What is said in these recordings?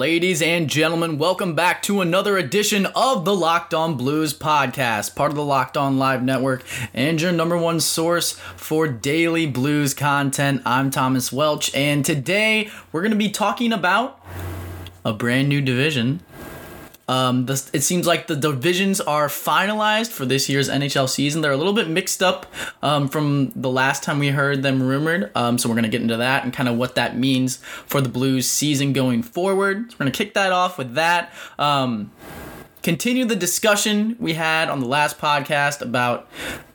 Ladies and gentlemen, welcome back to another edition of the Locked On Blues podcast, part of the Locked On Live Network, and your number one source for daily blues content. I'm Thomas Welch, and today we're going to be talking about a brand new division um, the, it seems like the divisions are finalized for this year's NHL season. They're a little bit mixed up um, from the last time we heard them rumored. Um, so we're going to get into that and kind of what that means for the Blues season going forward. So we're going to kick that off with that. Um, continue the discussion we had on the last podcast about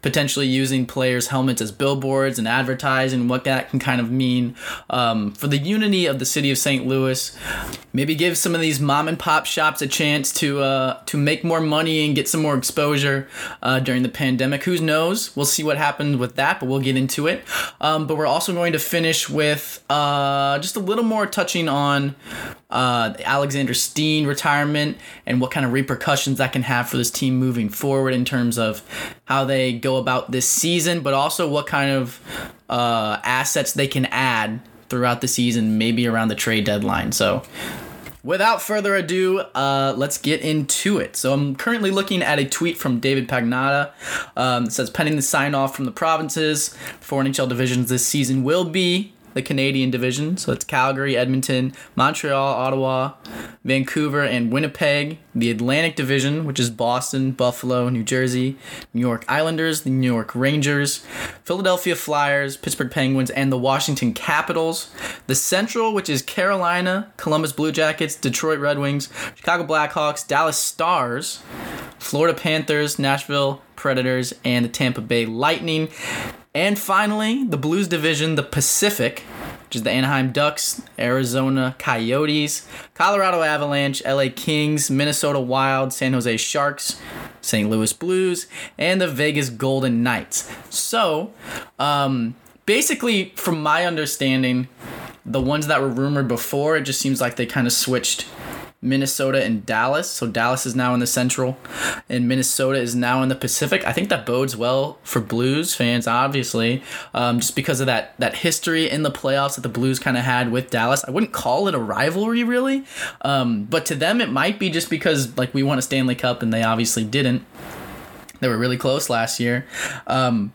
potentially using players' helmets as billboards and advertising, what that can kind of mean um, for the unity of the city of St. Louis. Maybe give some of these mom and pop shops a chance to uh, to make more money and get some more exposure uh, during the pandemic. Who knows? We'll see what happens with that, but we'll get into it. Um, but we're also going to finish with uh, just a little more touching on uh, Alexander Steen retirement and what kind of repercussions that can have for this team moving forward in terms of how they go about this season, but also what kind of uh, assets they can add throughout the season, maybe around the trade deadline. So, without further ado, uh, let's get into it. So, I'm currently looking at a tweet from David Pagnotta. Um, says, pending the sign off from the provinces for NHL divisions this season will be the Canadian division. So it's Calgary, Edmonton, Montreal, Ottawa, Vancouver, and Winnipeg. The Atlantic division, which is Boston, Buffalo, New Jersey, New York Islanders, the New York Rangers, Philadelphia Flyers, Pittsburgh Penguins, and the Washington Capitals. The Central, which is Carolina, Columbus Blue Jackets, Detroit Red Wings, Chicago Blackhawks, Dallas Stars, Florida Panthers, Nashville Predators, and the Tampa Bay Lightning. And finally, the Blues division, the Pacific, which is the Anaheim Ducks, Arizona Coyotes, Colorado Avalanche, LA Kings, Minnesota Wild, San Jose Sharks, St. Louis Blues, and the Vegas Golden Knights. So, um, basically, from my understanding, the ones that were rumored before, it just seems like they kind of switched Minnesota and Dallas. So Dallas is now in the Central, and Minnesota is now in the Pacific. I think that bodes well for Blues fans, obviously, um, just because of that that history in the playoffs that the Blues kind of had with Dallas. I wouldn't call it a rivalry really, um, but to them it might be just because like we won a Stanley Cup and they obviously didn't. They were really close last year. Um,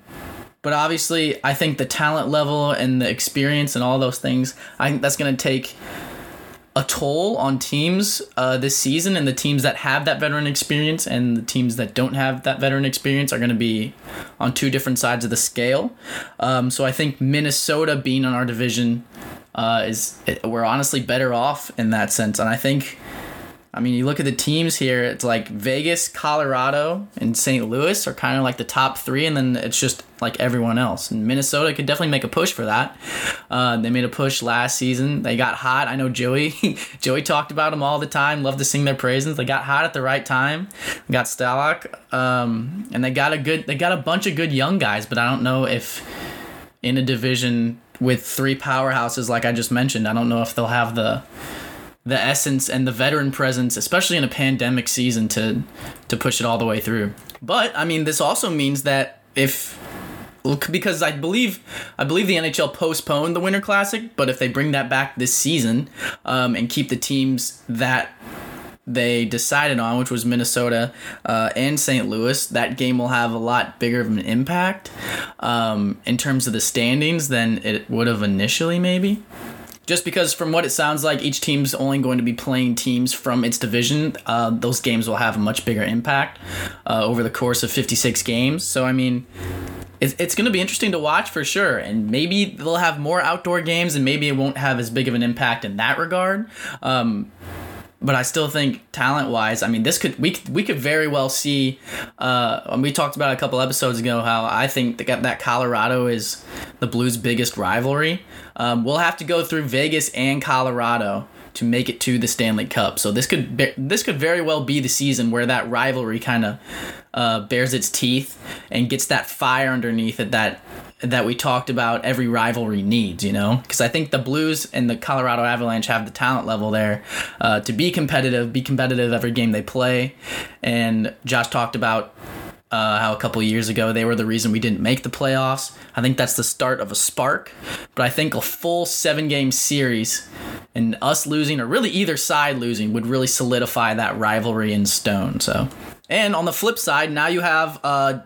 but obviously, I think the talent level and the experience and all those things, I think that's going to take a toll on teams uh, this season, and the teams that have that veteran experience and the teams that don't have that veteran experience are going to be on two different sides of the scale. Um, so I think Minnesota being on our division uh, is we're honestly better off in that sense, and I think I mean, you look at the teams here, it's like Vegas, Colorado, and St. Louis are kind of like the top three, and then it's just like everyone else. And Minnesota could definitely make a push for that. Uh, they made a push last season. They got hot. I know Joey Joey talked about them all the time, loved to sing their praises. They got hot at the right time. They got Stalock, um, and they got a good they got a bunch of good young guys, but I don't know if in a division with three powerhouses like I just mentioned, I don't know if they'll have the the essence and the veteran presence, especially in a pandemic season, to to push it all the way through. But I mean, this also means that if because I believe I believe the NHL postponed the Winter Classic, but if they bring that back this season um, and keep the teams that they decided on, which was Minnesota uh, and St. Louis, that game will have a lot bigger of an impact um, in terms of the standings than it would have initially, maybe just because from what it sounds like each team's only going to be playing teams from its division uh, those games will have a much bigger impact uh, over the course of 56 games. So i mean it's, it's going to be interesting to watch for sure. And maybe they'll have more outdoor games and maybe it won't have as big of an impact in that regard. Um, but I still think talent wise, I mean, this could we we could very well see. Uh, we talked about a couple episodes ago how I think that that Colorado is the Blues' biggest rivalry. Um, we'll have to go through Vegas and Colorado to make it to the Stanley Cup. So this could be, this could very well be the season where that rivalry kind of uh, bears its teeth and gets that fire underneath it that that we talked about every rivalry needs, you know? Because I think the Blues and the Colorado Avalanche have the talent level there uh, to be competitive, be competitive every game they play. And Josh talked about uh, how a couple years ago they were the reason we didn't make the playoffs. I think that's the start of a spark. But I think a full seven game series and us losing, or really either side losing, would really solidify that rivalry in stone. So and on the flip side, now you have uh,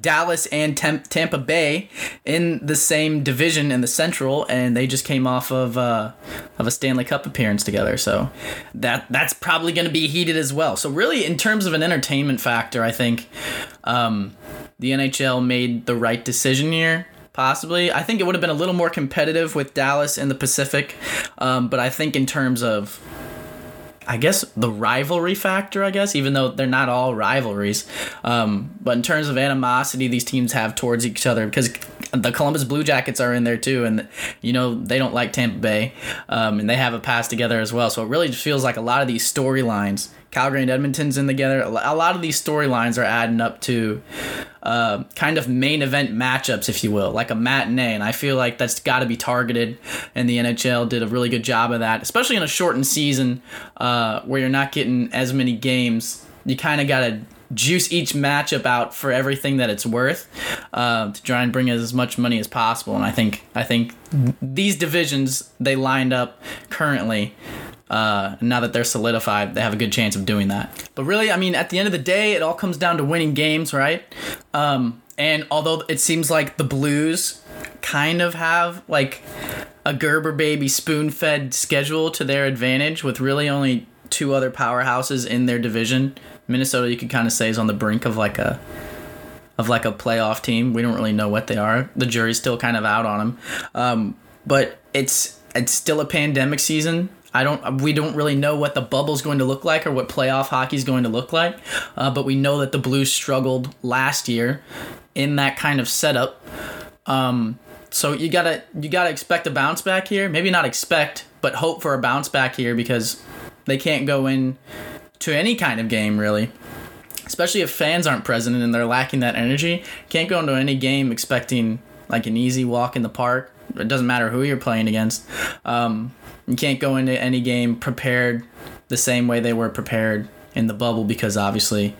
Dallas and Temp- Tampa Bay in the same division in the Central, and they just came off of uh, of a Stanley Cup appearance together. So that that's probably going to be heated as well. So really, in terms of an entertainment factor, I think um, the NHL made the right decision here possibly. I think it would have been a little more competitive with Dallas in the Pacific, um, but I think in terms of I guess the rivalry factor, I guess, even though they're not all rivalries. Um, but in terms of animosity these teams have towards each other, because the Columbus Blue Jackets are in there too, and you know they don't like Tampa Bay, um, and they have a pass together as well. So it really just feels like a lot of these storylines Calgary and Edmonton's in together. A lot of these storylines are adding up to uh, kind of main event matchups, if you will, like a matinee. And I feel like that's got to be targeted, and the NHL did a really good job of that, especially in a shortened season uh, where you're not getting as many games. You kind of got to juice each matchup out for everything that it's worth uh, to try and bring as much money as possible. And I think I think these divisions they lined up currently uh, now that they're solidified, they have a good chance of doing that. But really, I mean, at the end of the day, it all comes down to winning games, right? Um, and although it seems like the Blues kind of have like a Gerber baby spoon fed schedule to their advantage with really only two other powerhouses in their division. Minnesota, you could kind of say, is on the brink of like a of like a playoff team. We don't really know what they are. The jury's still kind of out on them. Um, but it's it's still a pandemic season. I don't. We don't really know what the bubble's going to look like or what playoff hockey is going to look like, uh, but we know that the Blues struggled last year in that kind of setup. Um, so you gotta you gotta expect a bounce back here. Maybe not expect, but hope for a bounce back here because they can't go in to any kind of game really. Especially if fans aren't present and they're lacking that energy. Can't go into any game expecting like an easy walk in the park. It doesn't matter who you're playing against. Um, you can't go into any game prepared the same way they were prepared in the bubble because obviously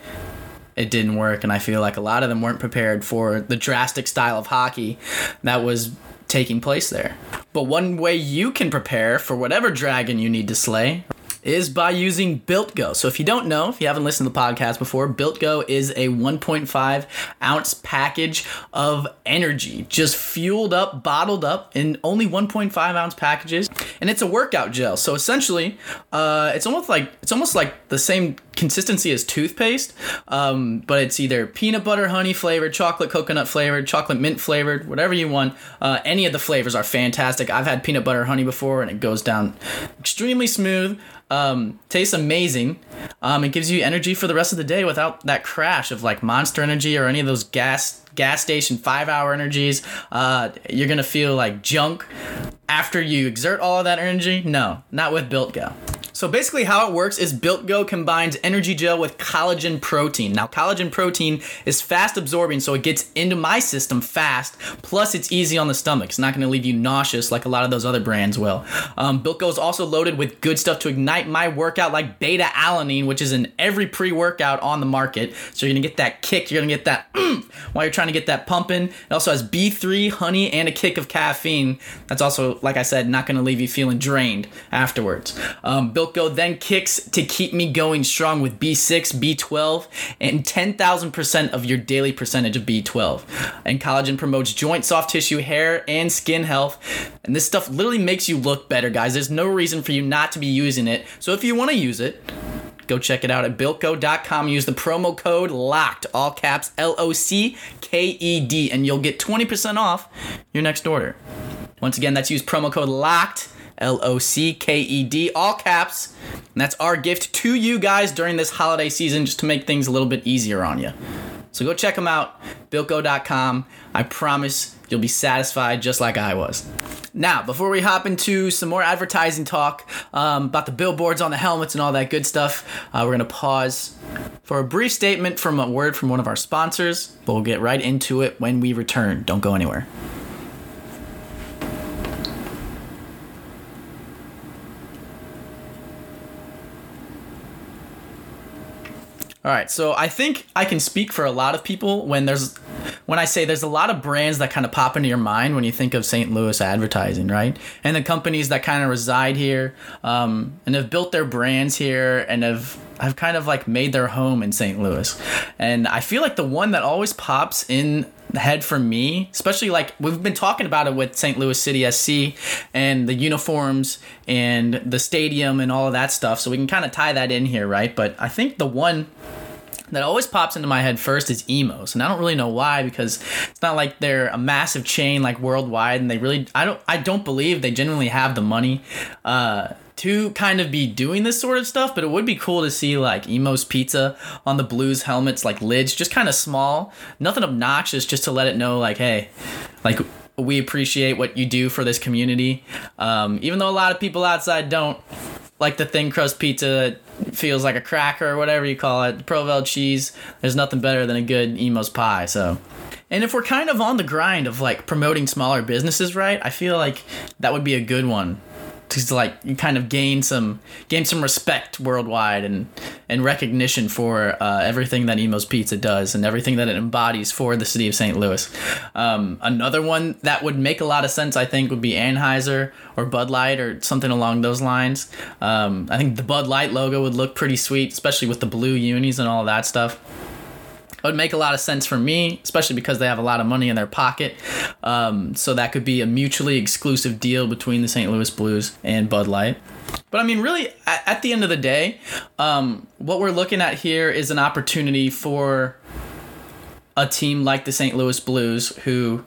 it didn't work and I feel like a lot of them weren't prepared for the drastic style of hockey that was taking place there. But one way you can prepare for whatever dragon you need to slay is by using Built Go. So if you don't know, if you haven't listened to the podcast before, Built Go is a 1.5 ounce package of energy, just fueled up, bottled up in only 1.5 ounce packages, and it's a workout gel. So essentially, uh, it's almost like it's almost like the same consistency as toothpaste, um, but it's either peanut butter honey flavored, chocolate coconut flavored, chocolate mint flavored, whatever you want. Uh, any of the flavors are fantastic. I've had peanut butter honey before, and it goes down extremely smooth. Um, tastes amazing. Um, it gives you energy for the rest of the day without that crash of like Monster Energy or any of those gas gas station five hour energies. Uh, you're gonna feel like junk after you exert all of that energy. No, not with Built Go. So basically, how it works is Built Go combines energy gel with collagen protein. Now, collagen protein is fast absorbing, so it gets into my system fast. Plus, it's easy on the stomach. It's not going to leave you nauseous like a lot of those other brands will. Um, Built Go is also loaded with good stuff to ignite my workout, like beta alanine, which is in every pre workout on the market. So you're going to get that kick. You're going to get that while you're trying to get that pumping. It also has B3, honey, and a kick of caffeine. That's also, like I said, not going to leave you feeling drained afterwards. Um, Built Go then kicks to keep me going strong with B6, B12, and 10,000% of your daily percentage of B12. And collagen promotes joint, soft tissue, hair, and skin health. And this stuff literally makes you look better, guys. There's no reason for you not to be using it. So if you want to use it, go check it out at builtgo.com. Use the promo code LOCKED, all caps L O C K E D, and you'll get 20% off your next order. Once again, that's use promo code LOCKED L O C K E D, all caps. And that's our gift to you guys during this holiday season just to make things a little bit easier on you. So go check them out, builtgo.com. I promise you'll be satisfied just like I was. Now, before we hop into some more advertising talk um, about the billboards on the helmets and all that good stuff, uh, we're going to pause for a brief statement from a word from one of our sponsors, but we'll get right into it when we return. Don't go anywhere. All right, so I think I can speak for a lot of people when there's when I say there's a lot of brands that kind of pop into your mind when you think of St. Louis advertising, right? And the companies that kind of reside here um, and have built their brands here and have have kind of like made their home in St. Louis. And I feel like the one that always pops in the head for me, especially like we've been talking about it with St. Louis City SC and the uniforms and the stadium and all of that stuff. So we can kind of tie that in here, right? But I think the one that always pops into my head first is Imo's and i don't really know why because it's not like they're a massive chain like worldwide and they really i don't i don't believe they genuinely have the money uh, to kind of be doing this sort of stuff but it would be cool to see like Imo's pizza on the blues helmets like lids just kind of small nothing obnoxious just to let it know like hey like we appreciate what you do for this community. Um, even though a lot of people outside don't like the thin crust pizza that feels like a cracker or whatever you call it. Provel cheese. There's nothing better than a good Imo's pie. So, and if we're kind of on the grind of like promoting smaller businesses, right? I feel like that would be a good one to like kind of gain some gain some respect worldwide and and recognition for uh, everything that Imo's Pizza does and everything that it embodies for the city of St. Louis. Um, another one that would make a lot of sense, I think, would be Anheuser or Bud Light or something along those lines. Um, I think the Bud Light logo would look pretty sweet, especially with the blue unis and all that stuff. It would make a lot of sense for me, especially because they have a lot of money in their pocket. Um, so that could be a mutually exclusive deal between the St. Louis Blues and Bud Light. But I mean, really, at, the end of the day, um, what we're looking at here is an opportunity for a team like the St. Louis Blues, who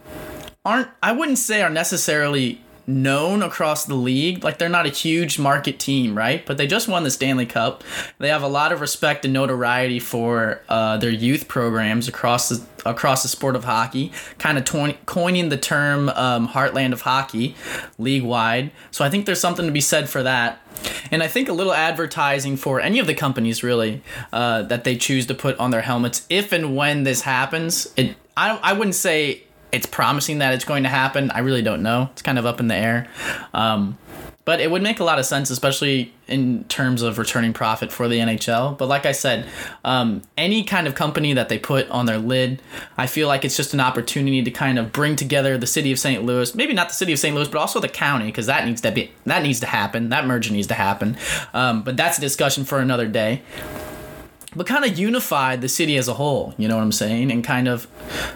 aren't, I wouldn't say, are necessarily known across the league. Like they're not a huge market team, right? But they just won the Stanley Cup. They have a lot of respect and notoriety for uh, their youth programs across the across the sport of hockey, kind of to- coining the term um, "heartland of hockey" league wide. So I think there's something to be said for that. And I think a little advertising for any of the companies really uh, that they choose to put on their helmets, if and when this happens, it I, I wouldn't say it's promising that it's going to happen. I really don't know. It's kind of up in the air. Um, but it would make a lot of sense, especially in terms of returning profit for the NHL. But like I said, um, any kind of company that they put on their lid, I feel like it's just an opportunity to kind of bring together the city of St. Louis, maybe not the city of St. Louis, but also the county, because that needs to be that needs to happen. That merger needs to happen. Um, but that's a discussion for another day but kind of unified the city as a whole. You know what I'm saying? And kind of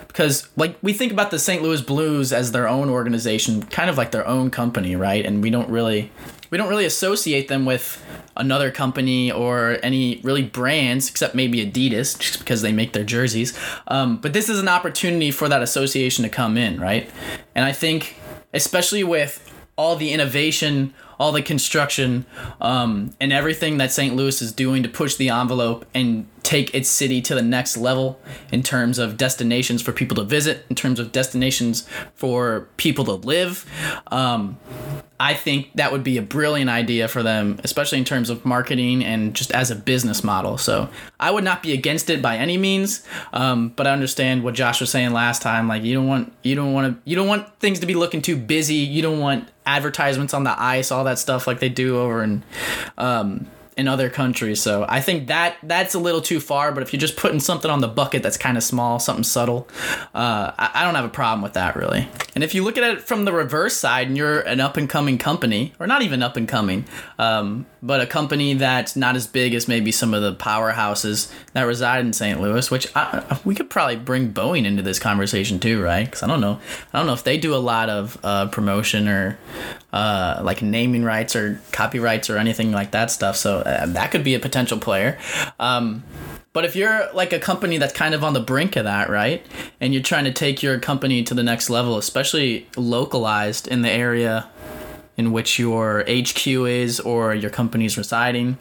because like we think about the St. Louis Blues as their own organization, kind of like their own company, right? And we don't really we don't really associate them with another company or any really brands except maybe Adidas just because they make their jerseys. Um, but this is an opportunity for that association to come in, right? And I think especially with all the innovation all the construction um, and everything that St. Louis is doing to push the envelope and take its city to the next level in terms of destinations for people to visit, in terms of destinations for people to live. Um, I think that would be a brilliant idea for them, especially in terms of marketing and just as a business model. So I would not be against it by any means, um, but I understand what Josh was saying last time. Like you don't want you don't want to you don't want things to be looking too busy. You don't want advertisements on the ice, all that stuff like they do over in um, in other countries. So I think that that's a little too far. But if you're just putting something on the bucket that's kind of small, something subtle, uh, I, I, don't have a problem with that really. And if you look at it from the reverse side, and you're an up and coming company, or not even up and coming, um, but a company that's not as big as maybe some of the powerhouses that reside in St. Louis, which I, we could probably bring Boeing into this conversation too, right? Because I don't know, I don't know if they do a lot of uh, promotion or uh, like naming rights or copyrights or anything like that stuff. So uh, that could be a potential player. Um, but if you're like a company that's kind of on the brink of that, right? And you're trying to take your company to the next level, especially localized in the area in which your HQ is or your company's residing,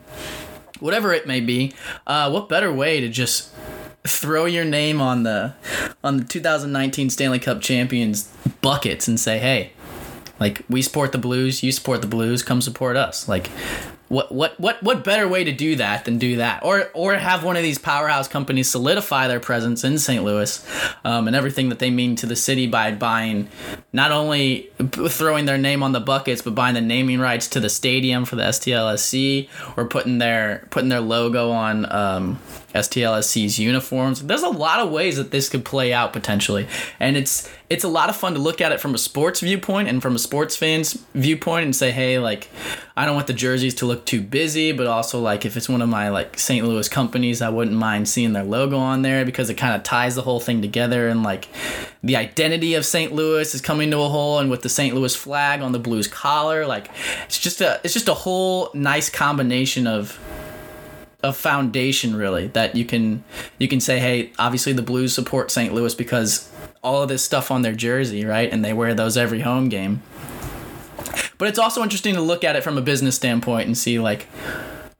whatever it may be, uh, what better way to just throw your name on the on the 2019 Stanley Cup champions buckets and say, "Hey, Like we support the Blues, you support the Blues, come support us. Like what what what what better way to do that than do that or or have one of these powerhouse companies solidify their presence in St. Louis um, and everything that they mean to the city by buying not only throwing their name on the buckets but buying the naming rights to the stadium for the STLSC or putting their putting their logo on um, STLSC's uniforms. There's a lot of ways that this could play out potentially, and it's it's a lot of fun to look at it from a sports viewpoint and from a sports fan's viewpoint and say, hey, like I don't want the jerseys to look too busy, but also like if it's one of my like St. Louis companies, I wouldn't mind seeing their logo on there because it kind of ties the whole thing together and like the identity of St. Louis is coming to a whole and with the St. Louis flag on the Blues collar, like it's just a it's just a whole nice combination of a foundation really that you can you can say hey obviously the blues support st louis because all of this stuff on their jersey right and they wear those every home game but it's also interesting to look at it from a business standpoint and see like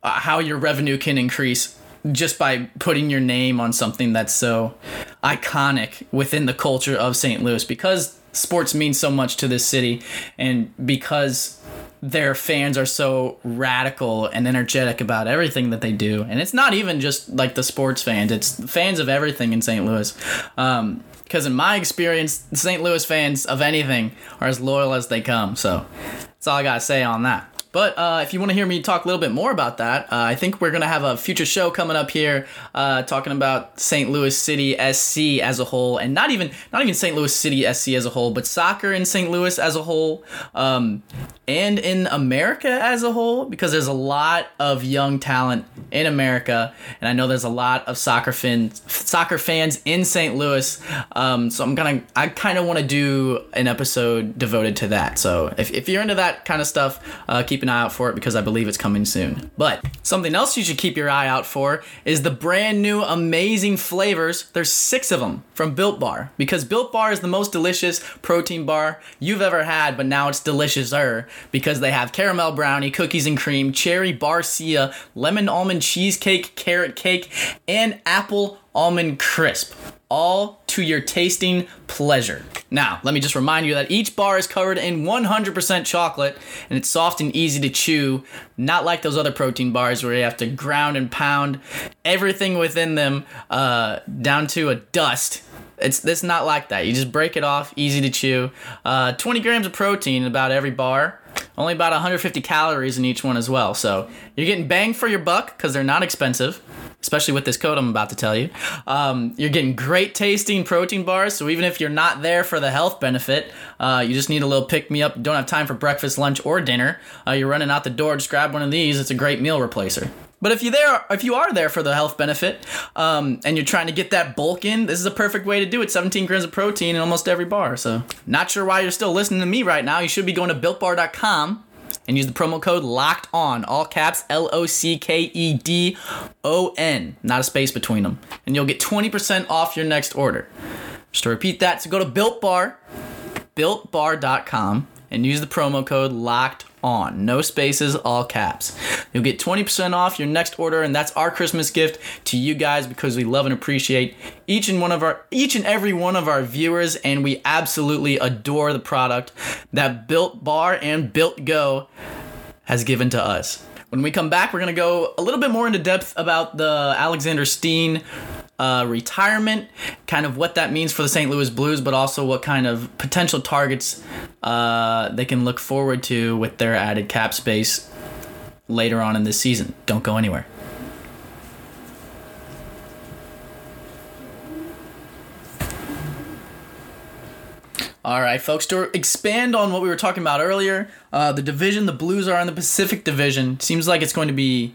uh, how your revenue can increase just by putting your name on something that's so iconic within the culture of St. Louis because sports means so much to this city and because their fans are so radical and energetic about everything that they do. And it's not even just like the sports fans, it's fans of everything in St. Louis. Um, because in my experience, St. Louis fans of anything are as loyal as they come. So that's all I got to say on that. But uh, if you want to hear me talk a little bit more about that, uh, I think we're going to have a future show coming up here uh, talking about St. Louis City SC as a whole, and not even not even St. Louis City SC as a whole, but soccer in St. Louis as a whole, um, and in America as a whole, because there's a lot of young talent in America, and I know there's a lot of soccer fans soccer fans in St. Louis. Um, so I'm gonna I kind of want to do an episode devoted to that. So if, if you're into that kind of stuff, uh, keep an eye out for it because I believe it's coming soon. But something else you should keep your eye out for is the brand new amazing flavors. There's six of them from Built Bar because Built Bar is the most delicious protein bar you've ever had, but now it's deliciouser because they have caramel brownie, cookies and cream, cherry barcia, lemon almond cheesecake, carrot cake, and apple almond crisp all to your tasting pleasure. Now, let me just remind you that each bar is covered in 100% chocolate and it's soft and easy to chew, not like those other protein bars where you have to ground and pound everything within them uh, down to a dust. It's it's not like that. You just break it off, easy to chew. Uh, 20 grams of protein in about every bar. Only about 150 calories in each one as well. So you're getting bang for your buck because they're not expensive especially with this code I'm about to tell you. Um, you're getting great tasting protein bars, so even if you're not there for the health benefit, uh, you just need a little pick me up, you don't have time for breakfast, lunch, or dinner, uh, you're running out the door, just grab one of these. It's a great meal replacer. But if you there, if you are there for the health benefit, um, and you're trying to get that bulk in, this is a perfect way to do it. 17 grams of protein in almost every bar. So, not sure why you're still listening to me right now. You should be going to builtbar.com and use the promo code locked on all caps l-o-c-k-e-d-o-n not a space between them and you'll get 20% off your next order just to repeat that so go to built bar builtbar.com and use the promo code locked on. No spaces, all caps. You'll get 20% off your next order, and that's our Christmas gift to you guys because we love and appreciate each and one of our each and every one of our viewers, and we absolutely adore the product that Built Bar and Built Go has given to us. When we come back, we're gonna go a little bit more into depth about the Alexander Steen uh, retirement, kind of what that means for the St. Louis Blues, but also what kind of potential targets uh, they can look forward to with their added cap space later on in this season. Don't go anywhere. All right, folks, to expand on what we were talking about earlier, uh, the division the Blues are in the Pacific Division seems like it's going to be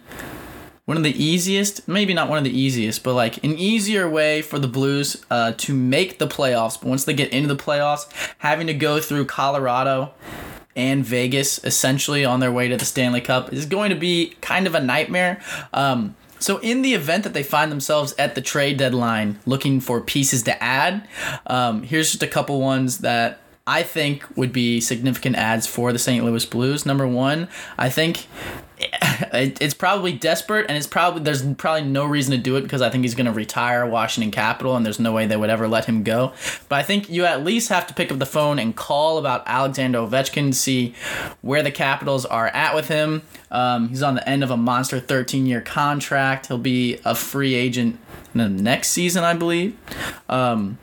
one of the easiest, maybe not one of the easiest, but like an easier way for the Blues uh, to make the playoffs. But once they get into the playoffs, having to go through Colorado and Vegas essentially on their way to the Stanley Cup is going to be kind of a nightmare. Um, so, in the event that they find themselves at the trade deadline looking for pieces to add, um, here's just a couple ones that I think would be significant ads for the St. Louis Blues. Number one, I think it, it's probably desperate, and it's probably there's probably no reason to do it because I think he's going to retire Washington Capital, and there's no way they would ever let him go. But I think you at least have to pick up the phone and call about Alexander Ovechkin, see where the Capitals are at with him. Um, he's on the end of a monster 13 year contract. He'll be a free agent the next season, I believe. Um,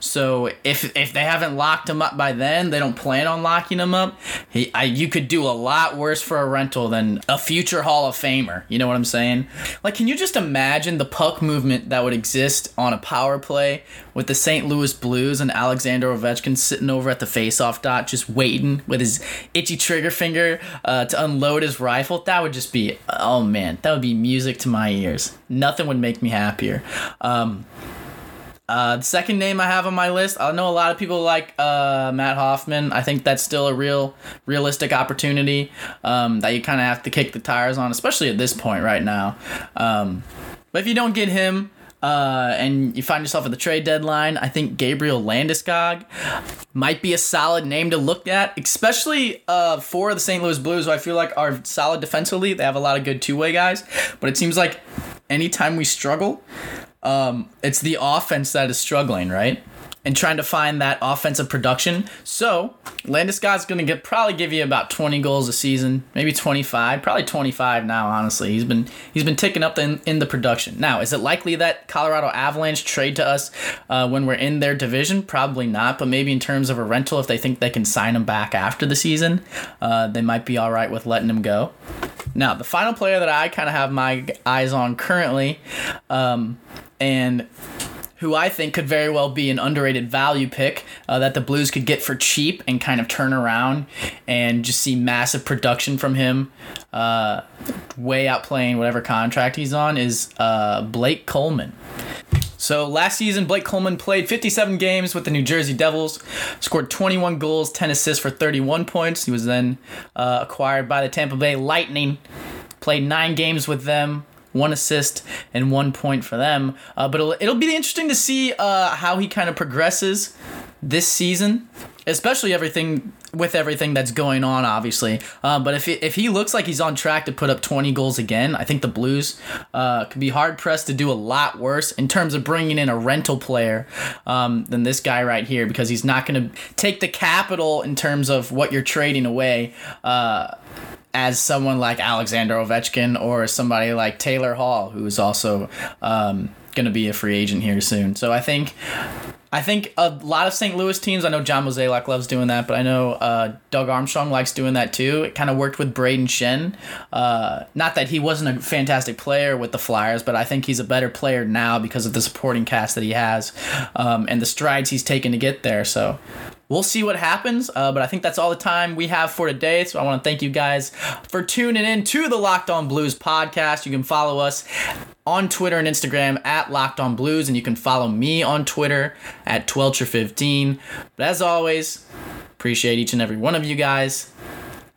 so if if they haven't locked him up by then, they don't plan on locking him up. He, I, you could do a lot worse for a rental than a future Hall of Famer. You know what I'm saying? Like, can you just imagine the puck movement that would exist on a power play with the St. Louis Blues and Alexander Ovechkin sitting over at the faceoff dot, just waiting with his itchy trigger finger uh, to unload his rifle? That would just be, oh man, that would be music to my ears. Nothing would make me happier. Um, uh, the second name I have on my list, I know a lot of people like uh, Matt Hoffman. I think that's still a real, realistic opportunity um, that you kind of have to kick the tires on, especially at this point right now. Um, but if you don't get him, uh, and you find yourself at the trade deadline, I think Gabriel Landeskog might be a solid name to look at, especially uh, for the St. Louis Blues, who I feel like are solid defensively. They have a lot of good two way guys, but it seems like anytime we struggle, um, it's the offense that is struggling, right? And trying to find that offensive production. So Landeskog's going to get probably give you about 20 goals a season, maybe 25, probably 25 now. Honestly, he's been he's been ticking up in, in the production. Now, is it likely that Colorado Avalanche trade to us uh, when we're in their division? Probably not, but maybe in terms of a rental, if they think they can sign him back after the season, uh, they might be all right with letting him go. Now, the final player that I kind of have my eyes on currently. Um, and who I think could very well be an underrated value pick uh, that the Blues could get for cheap and kind of turn around and just see massive production from him, uh, way outplaying whatever contract he's on, is uh, Blake Coleman. So last season, Blake Coleman played 57 games with the New Jersey Devils, scored 21 goals, 10 assists for 31 points. He was then uh, acquired by the Tampa Bay Lightning, played nine games with them, one assist and one point for them. Uh, but it'll, it'll be interesting to see uh, how he kind of progresses this season, especially everything with everything that's going on, obviously. Uh, but if he, if he looks like he's on track to put up 20 goals again, I think the Blues uh, could be hard pressed to do a lot worse in terms of bringing in a rental player um, than this guy right here because he's not going to take the capital in terms of what you're trading away. Uh, as someone like Alexander Ovechkin or somebody like Taylor Hall, who is also um, going to be a free agent here soon. So I think I think a lot of St. Louis teams. I know John Mozeliak loves doing that, but I know uh, Doug Armstrong likes doing that too. It kind of worked with Brayden Schenn. Uh, not that he wasn't a fantastic player with the Flyers, but I think he's a better player now because of the supporting cast that he has um, and the strides he's taken to get there. So we'll see what happens. Uh, but I think that's all the time we have for today. So I want to thank you guys for tuning in to the Locked On Blues podcast. You can follow us on Twitter and Instagram at Locked On Blues, and you can follow me on Twitter at Twelcher15. But as always, appreciate each and every one of you guys.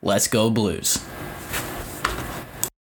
Let's go Blues.